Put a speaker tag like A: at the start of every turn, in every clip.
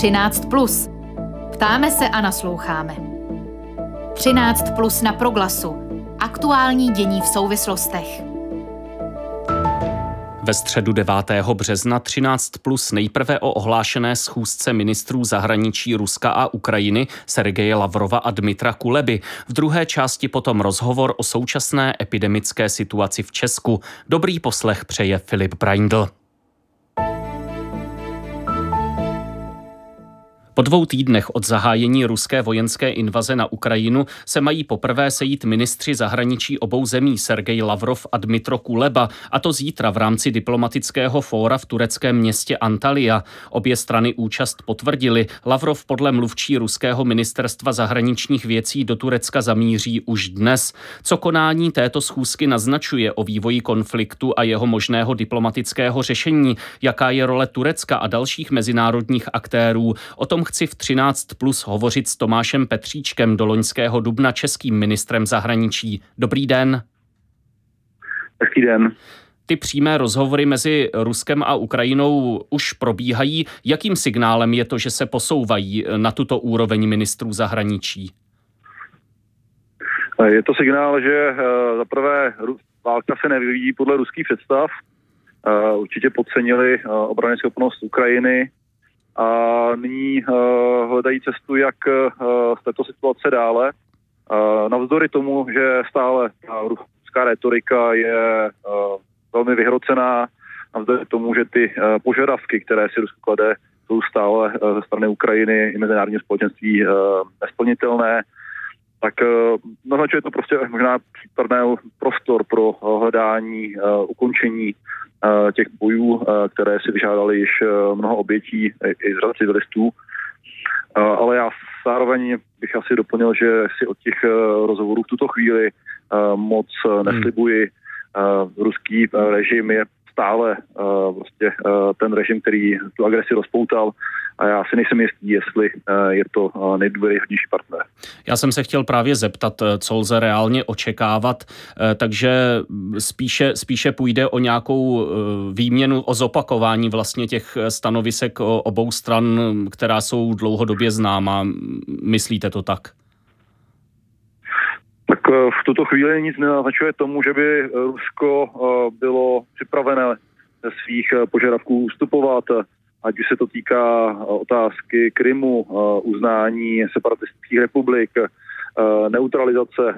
A: 13. Plus. Ptáme se a nasloucháme. 13 plus na proglasu. Aktuální dění v souvislostech.
B: Ve středu 9. března 13 plus nejprve o ohlášené schůzce ministrů zahraničí Ruska a Ukrajiny Sergeje Lavrova a Dmitra Kuleby. V druhé části potom rozhovor o současné epidemické situaci v Česku. Dobrý poslech přeje Filip Braindl. Po dvou týdnech od zahájení ruské vojenské invaze na Ukrajinu se mají poprvé sejít ministři zahraničí obou zemí Sergej Lavrov a Dmitro Kuleba, a to zítra v rámci diplomatického fóra v tureckém městě Antalya. Obě strany účast potvrdili. Lavrov podle mluvčí ruského ministerstva zahraničních věcí do Turecka zamíří už dnes. Co konání této schůzky naznačuje o vývoji konfliktu a jeho možného diplomatického řešení, jaká je role Turecka a dalších mezinárodních aktérů, o tom chci v 13 plus hovořit s Tomášem Petříčkem do loňského dubna českým ministrem zahraničí. Dobrý den.
C: Hezký den.
B: Ty přímé rozhovory mezi Ruskem a Ukrajinou už probíhají. Jakým signálem je to, že se posouvají na tuto úroveň ministrů zahraničí?
C: Je to signál, že eh, zaprvé válka se nevyvíjí podle ruských představ. Eh, určitě podcenili eh, obrany schopnost Ukrajiny a nyní uh, hledají cestu, jak uh, z této situace dále. Uh, navzdory tomu, že stále ta ruská retorika je velmi vyhrocená, navzdory tomu, že ty požadavky, které si Rusko klade, jsou stále ze strany Ukrajiny i mezinárodního společenství nesplnitelné, tak uh, naznačuje to prostě možná případný prostor pro hledání uh, ukončení Eh, těch bojů, eh, které si vyžádali již eh, mnoho obětí i z řad civilistů. Ale já zároveň bych asi doplnil, že si od těch rozhovorů v tuto chvíli moc hmm. neslibuji. Ruský režim je stále vlastně ten režim, který tu agresi rozpoutal a já si nejsem jistý, jestli eh, je to eh, nejdůvěryhodnější partner.
B: Já jsem se chtěl právě zeptat, eh, co lze reálně očekávat, takže spíše, spíše půjde o nějakou výměnu, o zopakování vlastně těch stanovisek obou stran, která jsou dlouhodobě známa. Myslíte to tak?
C: Tak v tuto chvíli nic nenaznačuje tomu, že by Rusko bylo připravené ze svých požadavků ustupovat ať už se to týká eh, otázky Krymu, eh, uznání separatistických republik, eh, neutralizace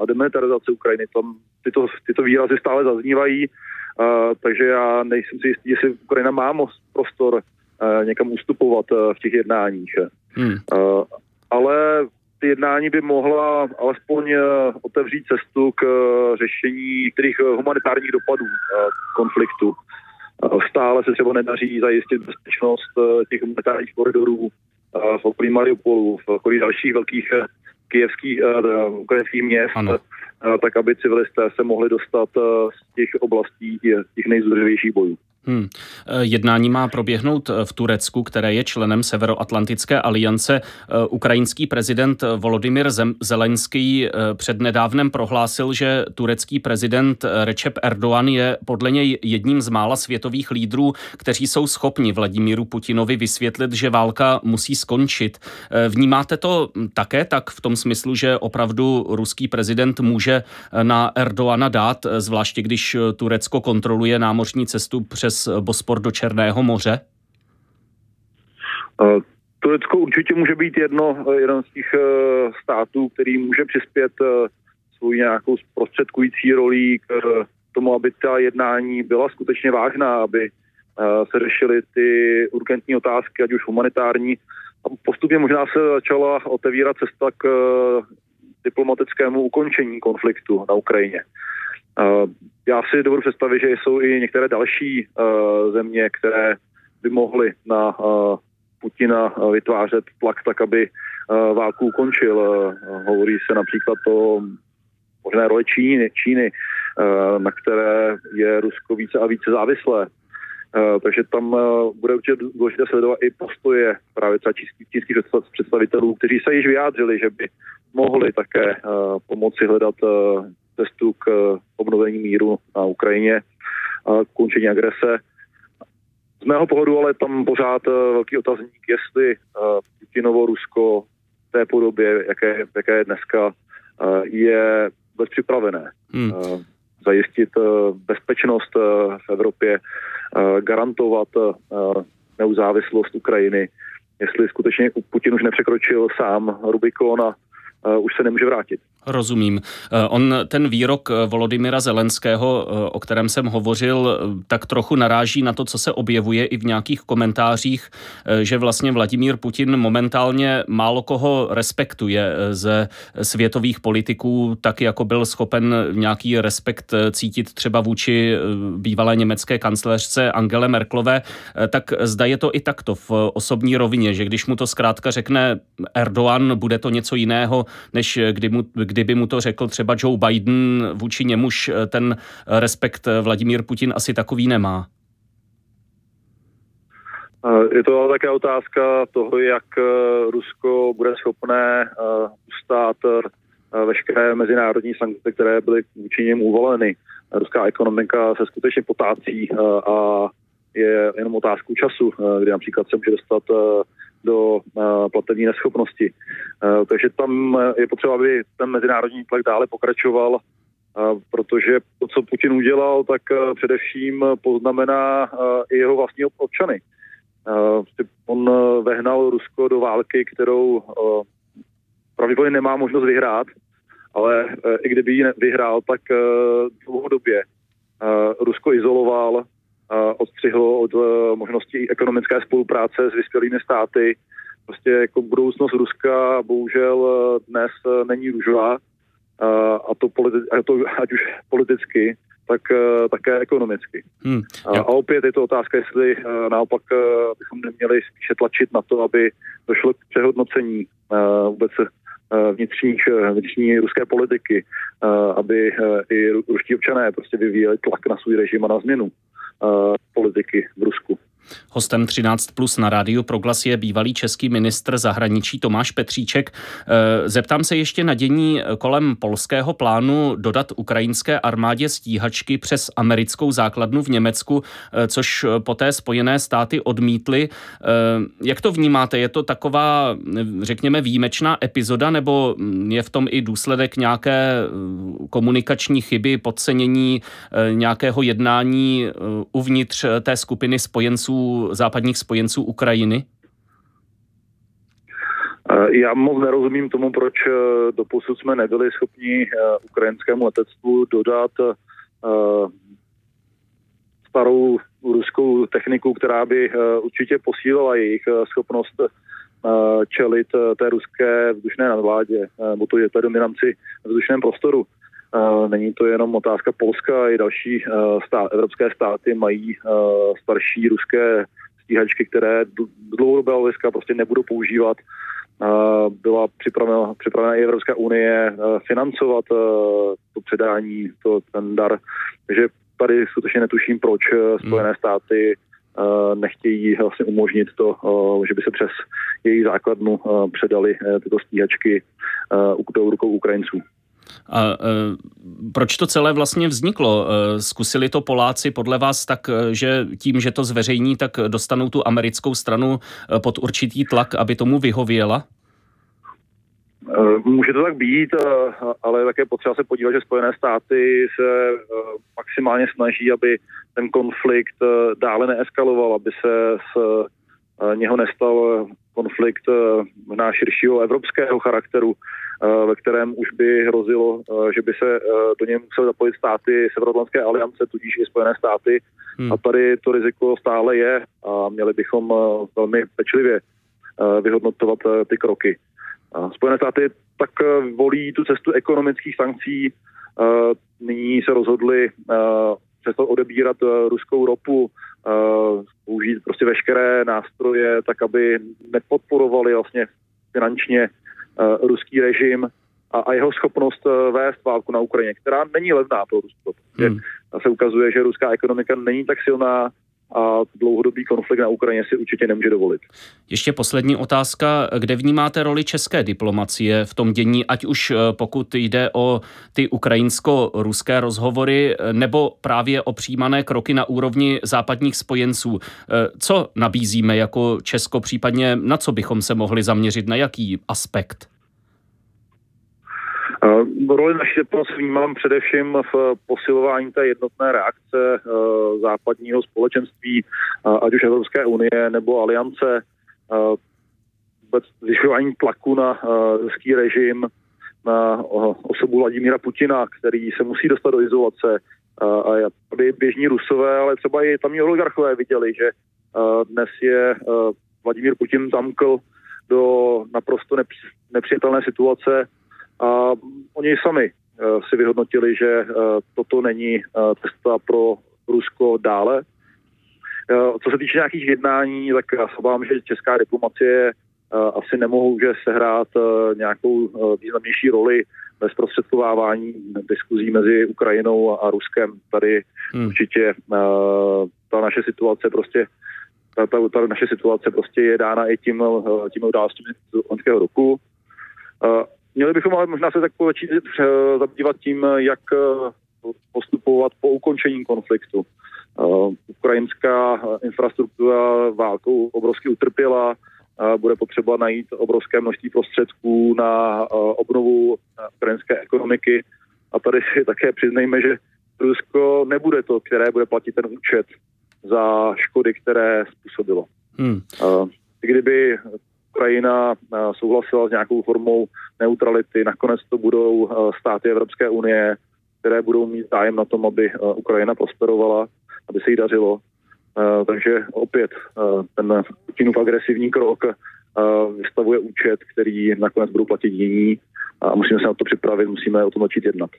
C: a demilitarizace Ukrajiny. Tam tyto, tyto výrazy stále zaznívají, takže já nejsem si jistý, jestli Ukrajina má prostor někam ustupovat v těch jednáních. Hmm. Ale ty jednání by mohla alespoň otevřít cestu k řešení některých humanitárních dopadů konfliktu. Stále se třeba nedaří zajistit bezpečnost eh, těch humanitárních koridorů eh, v okolí Mariupolu, v okolí dalších velkých eh, kijevských, ukrajinských měst, ano. tak aby civilisté se mohli dostat z těch oblastí těch nejzdrživějších bojů. Hmm.
B: Eh, jednání má proběhnout eh, v Turecku, které je členem Severoatlantické aliance. Eh, ukrajinský prezident Volodymyr Zelenský přednedávnem prohlásil, že turecký prezident Recep Erdogan je podle něj jedním z mála světových lídrů, kteří jsou schopni Vladimíru Putinovi vysvětlit, že válka musí skončit. Vnímáte to také tak v tom smyslu, že opravdu ruský prezident může na Erdoana dát, zvláště když Turecko kontroluje námořní cestu přes přes Bospor do Černého moře?
C: Uh, Turecko určitě může být jedno, eh, jeden z těch států, který může přispět svou nějakou prostředkující rolí k tomu, aby ta jednání byla skutečně vážná, aby se řešily ty urgentní otázky, ať už humanitární. A postupně možná se začala otevírat cesta k diplomatickému ukončení konfliktu na Ukrajině. Já si dovedu představit, že jsou i některé další uh, země, které by mohly na uh, Putina vytvářet tlak tak, aby válku ukončil. Hovorí se například o možné roli Číny, Číny na které je Rusko více a více závislé. Takže tam bude určitě důležité sledovat i postoje právě třeba čínských představitelů, kteří se již vyjádřili, že by mohli také pomoci hledat cestu k obnovení míru na Ukrajině a k končení agrese. mého pohledu ale tam pořád velký otazník, jestli Putinovo Rusko v té podobě, jaké, jaké je dneska, je vůbec připravené. Hmm. Zajistit bezpečnost v Evropě, garantovat neuzávislost Ukrajiny, jestli skutečně Putin už nepřekročil sám Rubikon a už se nemůže vrátit.
B: Rozumím. Eh, on ten výrok eh, Volodymyra Zelenského, eh, o kterém jsem hovořil, tak trochu naráží na to, co se objevuje i v nějakých komentářích, že vlastně Vladimír Putin momentálně málo koho respektuje ze světových politiků, tak jako byl schopen nějaký respekt cítit třeba vůči bývalé německé kancléřce Angele Merklové, tak zda je to i takto v osobní rovině, že když mu to zkrátka řekne Erdogan, bude to něco jiného, než kdy mu, kdyby mu to řekl třeba Joe Biden, vůči němuž eh, ten eh, respekt eh, Vladimír Putin asi takový nemá.
C: Je to ale také otázka toho, jak Rusko bude schopné ustát veškeré mezinárodní sankce, které byly vůči němu uvoleny. Ruská ekonomika se skutečně potácí a je jenom otázku času, kdy například se může dostat do uh, platební neschopnosti. Uh, takže tam je potřeba, aby ten mezinárodní tlak dále pokračoval, protože to, co Putin udělal, tak především poznamená i jeho vlastní občany. On vehnal Rusko do války, kterou pravděpodobně nemá možnost vyhrát, ale i kdyby ji vyhrál, tak uh, dlouhodobě uh, Rusko izoloval, odstřihlo od eh, možnosti ekonomické spolupráce s vyspělými státy. Prostě jako budoucnost Ruska bohužel eh, dnes eh, není růžová a to, politi- a to ať už politicky, tak také ekonomicky. Hmm, a, a opět je to otázka, jestli naopak bychom neměli spíše tlačit na to, aby došlo k přehodnocení vůbec vnitřních, vnitřní ruské politiky, aby i ruští občané prostě vyvíjeli tlak na svůj režim a na změnu politiky v Rusku.
B: Hostem 13 plus na rádiu Proglas je bývalý český ministr zahraničí Tomáš Petříček. Eh, zeptám se ještě na dění kolem polského plánu dodat ukrajinské armádě stíhačky přes americkou základnu v Německu, eh, což poté Spojené státy odmítly. Eh, jak to vnímáte? Je to taková, řekněme, výjimečná epizoda, nebo je v tom i důsledek nějaké komunikační chyby, podcenění nějakého jednání uvnitř té skupiny spojenců západních spojenců Ukrajiny?
C: Eh, já moc nerozumím tomu, proč eh, doposud jsme nebyli schopni eh, ukrajinskému letectvu dodat starou ruskou techniku, která by určitě posílila jejich schopnost čelit té ruské vzdušné nadvládě, nebo to je té dominanci v vzdušném prostoru. Není to jenom otázka Polska, i další stát, evropské státy mají starší ruské stíhačky, které z dlouhodobého hlediska prostě nebudou používat. Byla připravena, připravena i Evropská unie financovat to předání, to, ten dar. Takže tady skutečně netuším, proč Spojené hmm. státy nechtějí vlastně umožnit to, že by se přes jejich základnu předali tyto stíhačky rukou Ukrajinců.
B: A e, proč to celé vlastně vzniklo? E, zkusili to Poláci podle vás tak, e, že tím, že to zveřejní, tak dostanou tu americkou stranu pod určitý tlak, aby tomu vyhověla?
C: Může to tak být, ale také potřeba se podívat, že Spojené státy se maximálně snaží, aby ten konflikt dále neeskaloval, aby se z něho nestal konflikt na širšího evropského charakteru, ve kterém už by hrozilo, že by se do něj museli zapojit státy Severoatlantské aliance, tudíž i Spojené státy. Hmm. A tady to riziko stále je a měli bychom velmi pečlivě vyhodnotovat ty kroky. Spojené státy tak volí tu cestu ekonomických sankcí. Nyní se rozhodli přestat odebírat ruskou ropu, použít prostě veškeré nástroje, tak aby nepodporovali vlastně finančně uh, ruský režim a, a jeho schopnost uh, vést válku na Ukrajině, která není levná pro Rusko. Hmm. Se ukazuje, že ruská ekonomika není tak silná, a dlouhodobý konflikt na Ukrajině si určitě nemůže dovolit.
B: Ještě poslední otázka. Kde vnímáte roli české diplomacie v tom dění, ať už eh, pokud jde o ty ukrajinsko-ruské rozhovory, eh, nebo právě o přijímané kroky na úrovni západních spojenců? Eh, co nabízíme jako Česko, případně na co bychom se mohli zaměřit, na jaký aspekt?
C: Roli naší diplomacie vnímám především v posilování té jednotné reakce eh, západního společenství, eh, ať už Evropské unie nebo aliance, eh, vůbec zvyšování tlaku na ruský režim, na osobu Vladimíra Putina, který se musí dostat do izolace. A aby běžní rusové, ale třeba i tamní oligarchové viděli, že dnes je Vladimír Putin zamkl do naprosto nepřijatelné situace a oni sami eh, si vyhodnotili, že eh, toto není cesta eh, pro Rusko dále. Co se týče nějakých jednání, tak já se obávám, že česká diplomacie asi že sehrát nějakou významnější roli ve zprostředkovávání diskuzí mezi Ukrajinou a Ruskem. Tady hmm. určitě ta naše situace prostě ta, ta, ta naše situace prostě je dána i tím, tím událostí z loňského roku. Měli bychom ale možná se tak začít eh, zabývat tím, jak eh, postupovat po ukončení konfliktu. Ukrajinská infrastruktura válkou obrovsky utrpěla, bude potřeba najít obrovské množství prostředků na obnovu ukrajinské ekonomiky a tady si také přiznejme, že Rusko nebude to, které bude platit ten účet za škody, které způsobilo. Hmm. Kdyby Ukrajina souhlasila s nějakou formou neutrality. Nakonec to budou státy Evropské unie, které budou mít zájem na tom, aby Ukrajina prosperovala, aby se jí dařilo. Takže opět ten Putinův agresivní krok vystavuje účet, který nakonec budou platit jiní a musíme se na to připravit, musíme o tom začít jednat.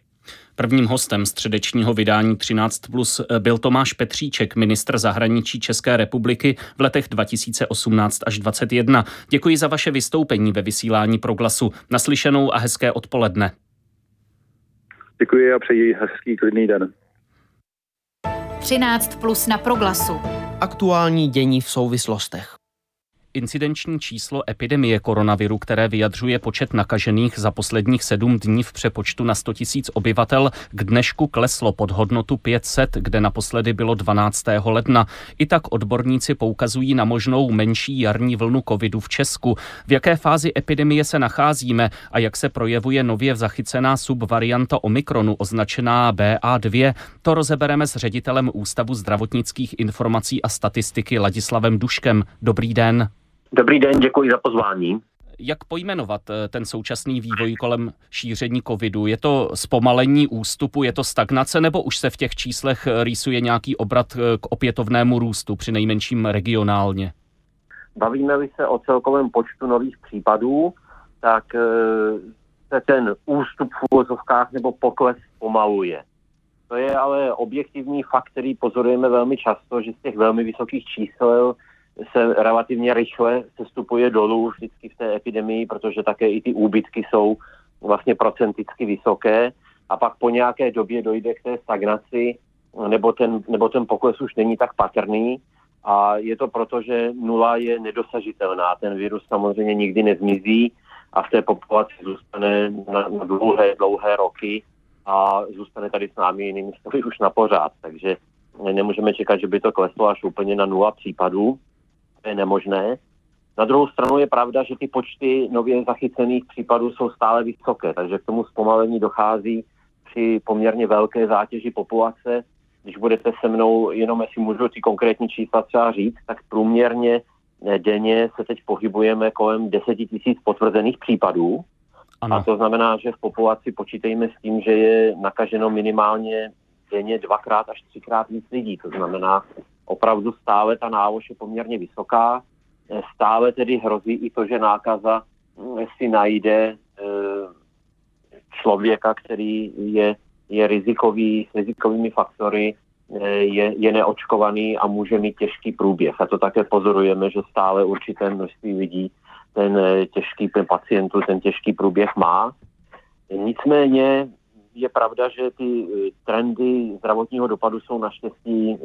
B: Prvním hostem středečního vydání 13 plus byl Tomáš Petříček, ministr zahraničí České republiky v letech 2018 až 2021. Děkuji za vaše vystoupení ve vysílání Proglasu. Naslyšenou a hezké odpoledne.
C: Děkuji a přeji hezký klidný den.
A: 13 plus na Proglasu.
D: Aktuální dění v souvislostech.
B: Incidenční číslo epidemie koronaviru, které vyjadřuje počet nakažených za posledních sedm dní v přepočtu na 100 000 obyvatel, k dnešku kleslo pod hodnotu 500, kde naposledy bylo 12. ledna. I tak odborníci poukazují na možnou menší jarní vlnu covidu v Česku. V jaké fázi epidemie se nacházíme a jak se projevuje nově zachycená subvarianta Omikronu označená BA2, to rozebereme s ředitelem Ústavu zdravotnických informací a statistiky Ladislavem Duškem. Dobrý den.
E: Dobrý den, děkuji za pozvání.
B: Jak pojmenovat eh, ten současný vývoj kolem šíření covidu? Je to zpomalení ústupu, je to stagnace, nebo už se v těch číslech eh, rýsuje nějaký obrat eh, k opětovnému růstu, při nejmenším regionálně?
E: Bavíme-li se o celkovém počtu nových případů, tak se ten ústup v úvozovkách nebo pokles pomaluje. To je ale objektivní fakt, který pozorujeme velmi často, že z těch velmi vysokých čísel se relativně rychle sestupuje dolů vždycky v té epidemii, protože také i ty úbytky jsou vlastně procenticky vysoké a pak po nějaké době dojde k té stagnaci nebo ten, nebo ten pokles už není tak patrný a je to proto, že nula je nedosažitelná. Ten virus samozřejmě nikdy nezmizí a v té populaci zůstane na, na dlouhé, dlouhé roky a zůstane tady s námi jinými už na pořád. Takže nemůžeme čekat, že by to kleslo až úplně na nula případů je nemožné. Na druhou stranu je pravda, že ty počty nově zachycených případů jsou stále vysoké, takže k tomu zpomalení dochází při poměrně velké zátěži populace. Když budete se mnou, jenom jestli můžu ty konkrétní čísla třeba říct, tak průměrně eh, denně se teď pohybujeme kolem 10 tisíc potvrzených případů. Ano. A to znamená, že v populaci počítejme s tím, že je nakaženo minimálně denně dvakrát až třikrát víc lidí. To znamená, opravdu stále ta nálož je poměrně vysoká. Eh, stále tedy hrozí i to, že nákaza hm, si najde eh, člověka, který je, je rizikový, s rizikovými faktory, eh, je, je neočkovaný a může mít těžký průběh. A to také pozorujeme, že stále určité množství lidí ten těžký ten pacientů ten těžký průběh má. Nicméně je pravda, že ty trendy zdravotního dopadu jsou naštěstí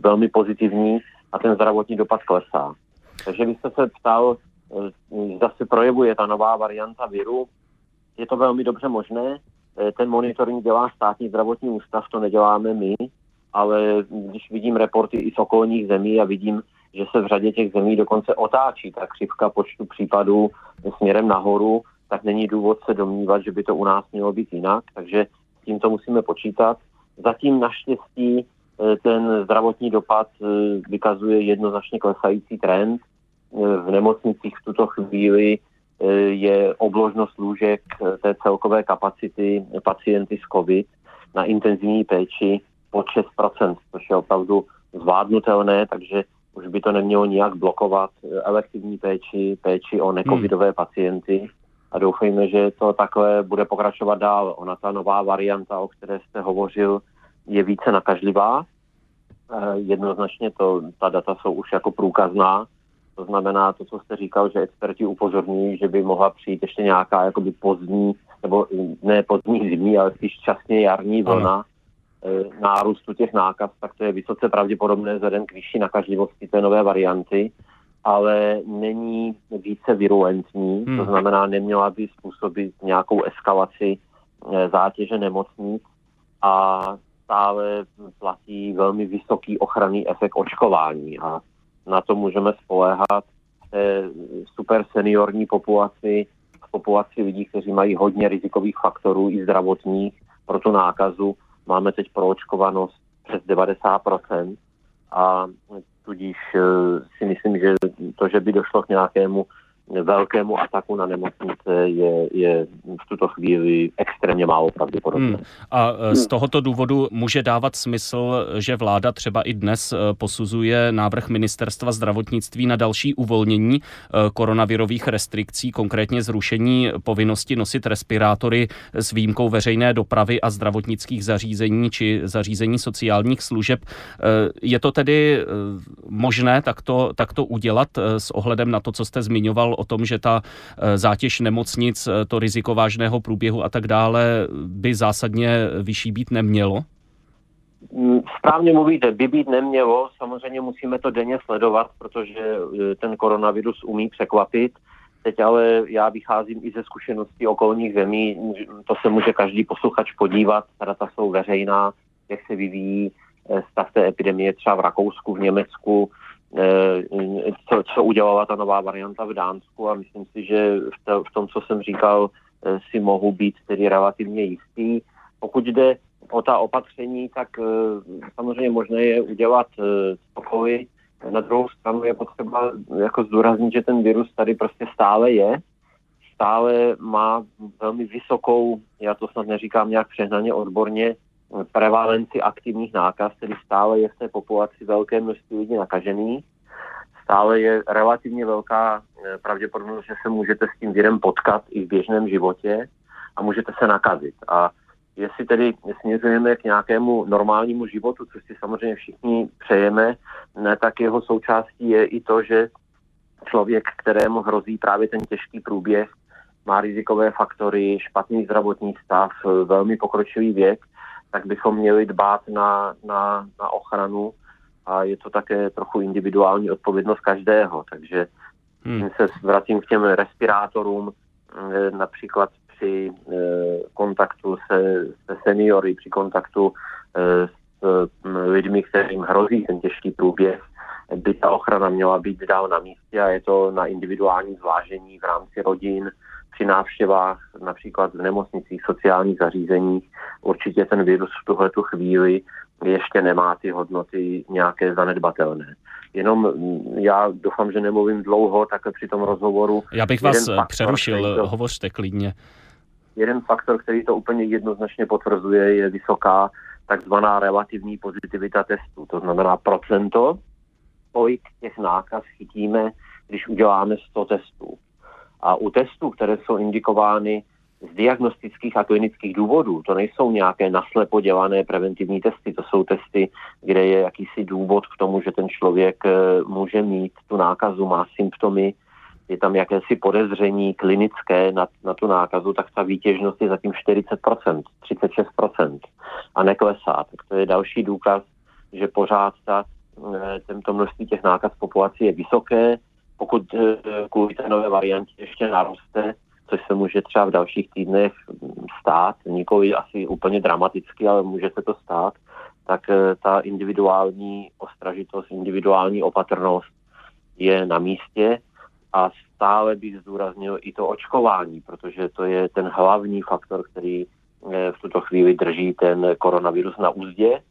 E: velmi pozitivní a ten zdravotní dopad klesá. Takže vy jste se ptal, zda se projevuje ta nová varianta viru. Je to velmi dobře možné. Ten monitoring dělá státní zdravotní ústav, to neděláme my, ale když vidím reporty i z okolních zemí a vidím, že se v řadě těch zemí dokonce otáčí ta křivka počtu případů směrem nahoru, tak není důvod se domnívat, že by to u nás mělo být jinak, takže s tímto musíme počítat. Zatím naštěstí eh, ten zdravotní dopad eh, vykazuje jednoznačně klesající trend. Eh, v nemocnicích v tuto chvíli je obložnost lůžek té celkové kapacity pacienty s COVID na intenzivní péči pod 6%, což je opravdu zvládnutelné, takže už by to nemělo nijak blokovat elektivní péči, péči o necovidové hmm. pacienty a doufejme, že to takhle bude pokračovat dál. Ona ta nová varianta, o které jste hovořil, je více nakažlivá. Eh, jednoznačně to, ta data jsou už jako průkazná. To znamená to, co jste říkal, že experti upozorňují, že by mohla přijít ještě nějaká jakoby pozdní, nebo ne pozdní zimní, ale spíš časně jarní vlna, E, nárůstu těch nákaz, tak to je vysoce pravděpodobné vzhledem k vyšší nakažlivosti té nové varianty, ale není více virulentní, hmm. to znamená, neměla by způsobit nějakou eskalaci e, zátěže nemocnic a stále platí velmi vysoký ochranný efekt očkování a na to můžeme spoléhat té super seniorní populaci, v populaci lidí, kteří mají hodně rizikových faktorů i zdravotních pro tu nákazu, Máme teď proočkovanost přes 90% a tudíž eh, si myslím, že to, že by došlo k nějakému velkému ataku na nemocnice je, je v tuto chvíli extrémně málo pravděpodobné. Hmm.
B: A e, z tohoto důvodu může dávat smysl, že vláda třeba i dnes e, posuzuje návrh ministerstva zdravotnictví na další uvolnění e, koronavirových restrikcí, konkrétně zrušení povinnosti nosit respirátory s výjimkou veřejné dopravy a zdravotnických zařízení či zařízení sociálních služeb. Je to tedy možné takto, takto udělat s ohledem na to, co jste zmiňoval o tom, že ta eh, zátěž nemocnic, eh, to riziko vážného průběhu a tak dále by zásadně vyšší být nemělo?
E: Mm, správně mluvíte, by být nemělo. Samozřejmě musíme to denně sledovat, protože eh, ten koronavirus umí překvapit. Teď ale já vycházím i ze zkušeností okolních zemí, to se může každý posluchač podívat, data jsou veřejná, jak se vyvíjí stav té epidemie třeba v Rakousku, v Německu, co, co udělala ta nová varianta v Dánsku a myslím si, že v, to, v tom, co jsem říkal, eh, si mohu být tedy relativně jistý. Pokud jde o ta opatření, tak eh, samozřejmě možné je udělat spokoj. Na druhou stranu je potřeba jako zdůraznit, že ten virus tady prostě stále je, stále má velmi vysokou, já to snad neříkám nějak přehnaně odborně, prevalenci aktivních nákaz, tedy stále je v té populaci velké množství lidí nakažených, stále je relativně velká eh, pravděpodobnost, že se můžete s tím virem potkat i v běžném životě a můžete se nakazit. A jestli tedy směřujeme k nějakému normálnímu životu, což si samozřejmě všichni přejeme, ne, tak jeho součástí je i to, že člověk, kterému hrozí právě ten těžký průběh, má rizikové faktory, špatný zdravotní stav, velmi pokročilý věk, tak bychom měli dbát na, na, na ochranu a je to také trochu individuální odpovědnost každého. Takže hmm. se vracím k těm respirátorům, eh, například při eh, kontaktu se, se seniory, při kontaktu eh, s lidmi, kterým hrozí ten těžký průběh, by ta ochrana měla být dál na místě a je to na individuální zvážení v rámci rodin, při návštěvách například v nemocnicích, sociálních zařízeních. Určitě ten virus v tuhle chvíli ještě nemá ty hodnoty nějaké zanedbatelné. Jenom mm, já doufám, že nemluvím dlouho, tak při tom rozhovoru...
B: Já bych vás faktor, přerušil, to, hovořte klidně.
E: Jeden faktor, který to úplně jednoznačně potvrzuje, je vysoká takzvaná relativní pozitivita testů. To znamená procento, kolik těch nákaz chytíme, když uděláme 100 testů. A u testů, které jsou indikovány z diagnostických a klinických důvodů, to nejsou nějaké naslepo dělané preventivní testy, to jsou testy, kde je jakýsi důvod k tomu, že ten člověk eh, může mít tu nákazu, má symptomy, je tam jakési podezření klinické na, na tu nákazu, tak ta výtěžnost je zatím 40%, 36% a neklesá. Tak to je další důkaz, že pořád ta, eh, tento množství těch nákaz populací je vysoké. Pokud eh, kvůli té nové variantě ještě naroste, což se může třeba v dalších týdnech stát, nikoli asi úplně dramaticky, ale může se to stát, tak eh, ta individuální ostražitost, individuální opatrnost je na místě a stále bych zdůraznil i to očkování, protože to je ten hlavní faktor, který eh, v tuto chvíli drží ten koronavirus na úzdě,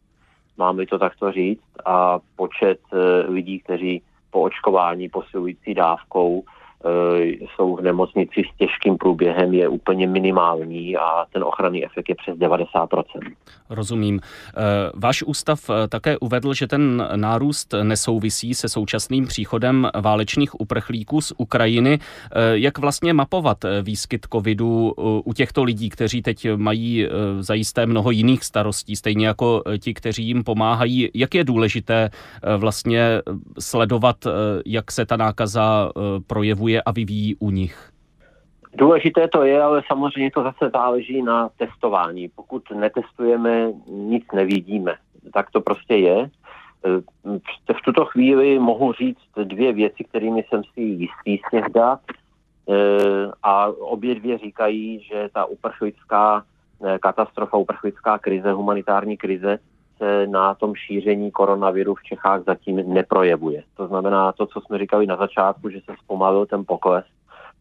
E: máme to takto říct, a počet lidí, kteří po očkování posilující dávkou jsou v nemocnici s těžkým průběhem, je úplně minimální a ten ochranný efekt je přes 90%.
B: Rozumím. Eh, váš ústav eh, také uvedl, že ten nárůst nesouvisí se současným příchodem válečných uprchlíků z Ukrajiny. Jak vlastně mapovat výskyt covidu u těchto lidí, kteří teď mají zajisté mnoho jiných starostí, stejně jako ti, kteří jim pomáhají? Jak je důležité vlastně sledovat, jak se ta nákaza projevuje funguje a vyvíjí u nich?
E: Důležité to je, ale samozřejmě to zase záleží na testování. Pokud netestujeme, nic nevidíme. Tak to prostě je. V tuto chvíli mohu říct dvě věci, kterými jsem si jistý z těch dat. A obě dvě říkají, že ta uprchlická katastrofa, uprchlická krize, humanitární krize se na tom šíření koronaviru v Čechách zatím neprojevuje. To znamená, to, co jsme říkali na začátku, že se zpomalil ten pokles,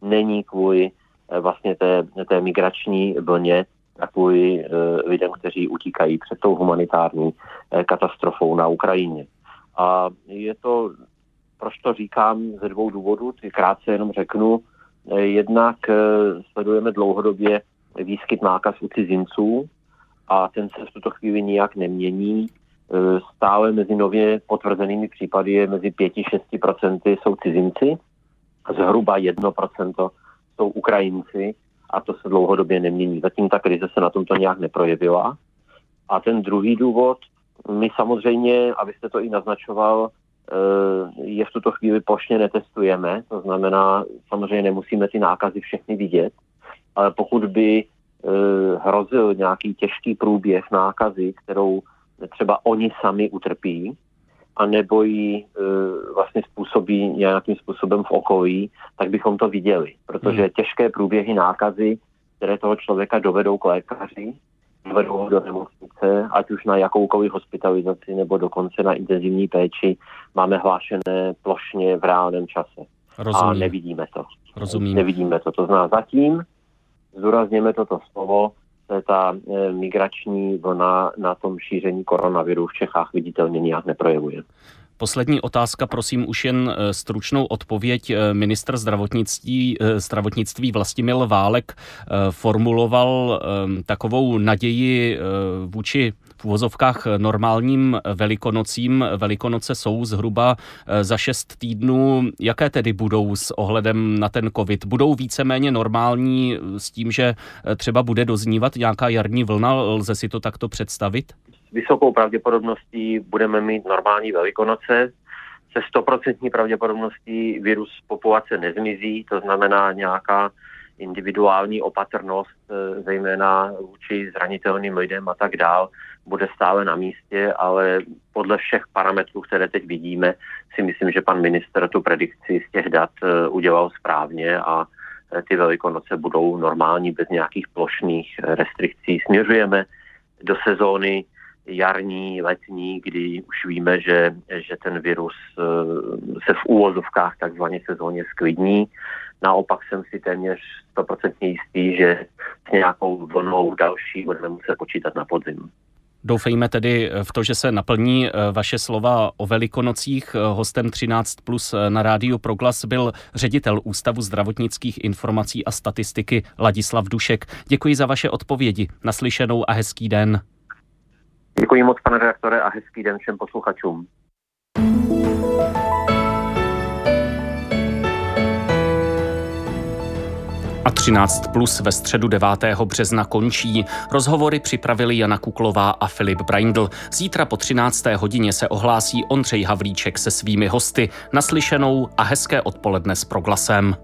E: není kvůli eh, vlastně té, té migrační vlně a kvůli uh, lidem, kteří utíkají před tou humanitární uh, katastrofou na Ukrajině. A je to, proč to říkám, ze dvou důvodů, ty krátce jenom řeknu. Jednak sledujeme dlouhodobě výskyt nákaz u cizinců, a ten se v tuto chvíli nijak nemění. E, stále mezi nově potvrzenými případy je mezi 5-6% jsou cizinci, zhruba 1% jsou Ukrajinci a to se dlouhodobě nemění. Zatím ta krize se na tomto nějak neprojevila. A ten druhý důvod, my samozřejmě, abyste to i naznačoval, e, je v tuto chvíli plošně netestujeme, to znamená, samozřejmě nemusíme ty nákazy všechny vidět, ale pokud by hrozil nějaký těžký průběh nákazy, kterou třeba oni sami utrpí, a nebo ji e, vlastně způsobí nějakým způsobem v okolí, tak bychom to viděli. Protože hmm. těžké průběhy nákazy, které toho člověka dovedou k lékaři, dovedou ho do nemocnice, ať už na jakoukoliv hospitalizaci nebo dokonce na intenzivní péči, máme hlášené plošně v reálném čase. Rozumím. A nevidíme to.
B: Rozumím.
E: Nevidíme to. To znamená zatím zdůrazněme toto slovo, ta e, migrační vlna na tom šíření koronaviru v Čechách viditelně nijak neprojevuje.
B: Poslední otázka, prosím, už jen e, stručnou odpověď. E, ministr zdravotnictví, zdravotnictví Vlastimil Válek formuloval takovou naději vůči v uvozovkách normálním velikonocím. Velikonoce jsou zhruba eh, za šest týdnů. Jaké tedy budou s ohledem na ten covid? Budou víceméně normální s tím, že eh, třeba bude doznívat nějaká jarní vlna? Lze si to takto představit?
E: S vysokou pravděpodobností budeme mít normální velikonoce. Se stoprocentní pravděpodobností virus populace nezmizí, to znamená nějaká individuální opatrnost, eh, zejména vůči zranitelným lidem a tak dál, bude stále na místě, ale podle všech parametrů, které teď vidíme, si myslím, že pan minister tu predikci z těch dat eh, udělal správně a eh, ty velikonoce budou normální bez nějakých plošných restrikcí. Směřujeme do sezóny jarní, letní, kdy už víme, že, že ten virus se v úvozovkách takzvaně sezóně sklidní Naopak jsem si téměř 100% jistý, že s nějakou vlnou další budeme muset počítat na podzim.
B: Doufejme tedy v to, že se naplní eh, vaše slova o velikonocích. Hostem 13 plus na rádiu Proglas byl ředitel Ústavu zdravotnických informací a statistiky Ladislav Dušek. Děkuji za vaše odpovědi. Naslyšenou a hezký den.
E: Děkuji moc, pane redaktore, a hezký den všem posluchačům.
B: 13 plus ve středu 9. března končí. Rozhovory připravili Jana Kuklová a Filip Braindl. Zítra po 13. hodině se ohlásí Ondřej Havlíček se svými hosty. Naslyšenou a hezké odpoledne s proglasem.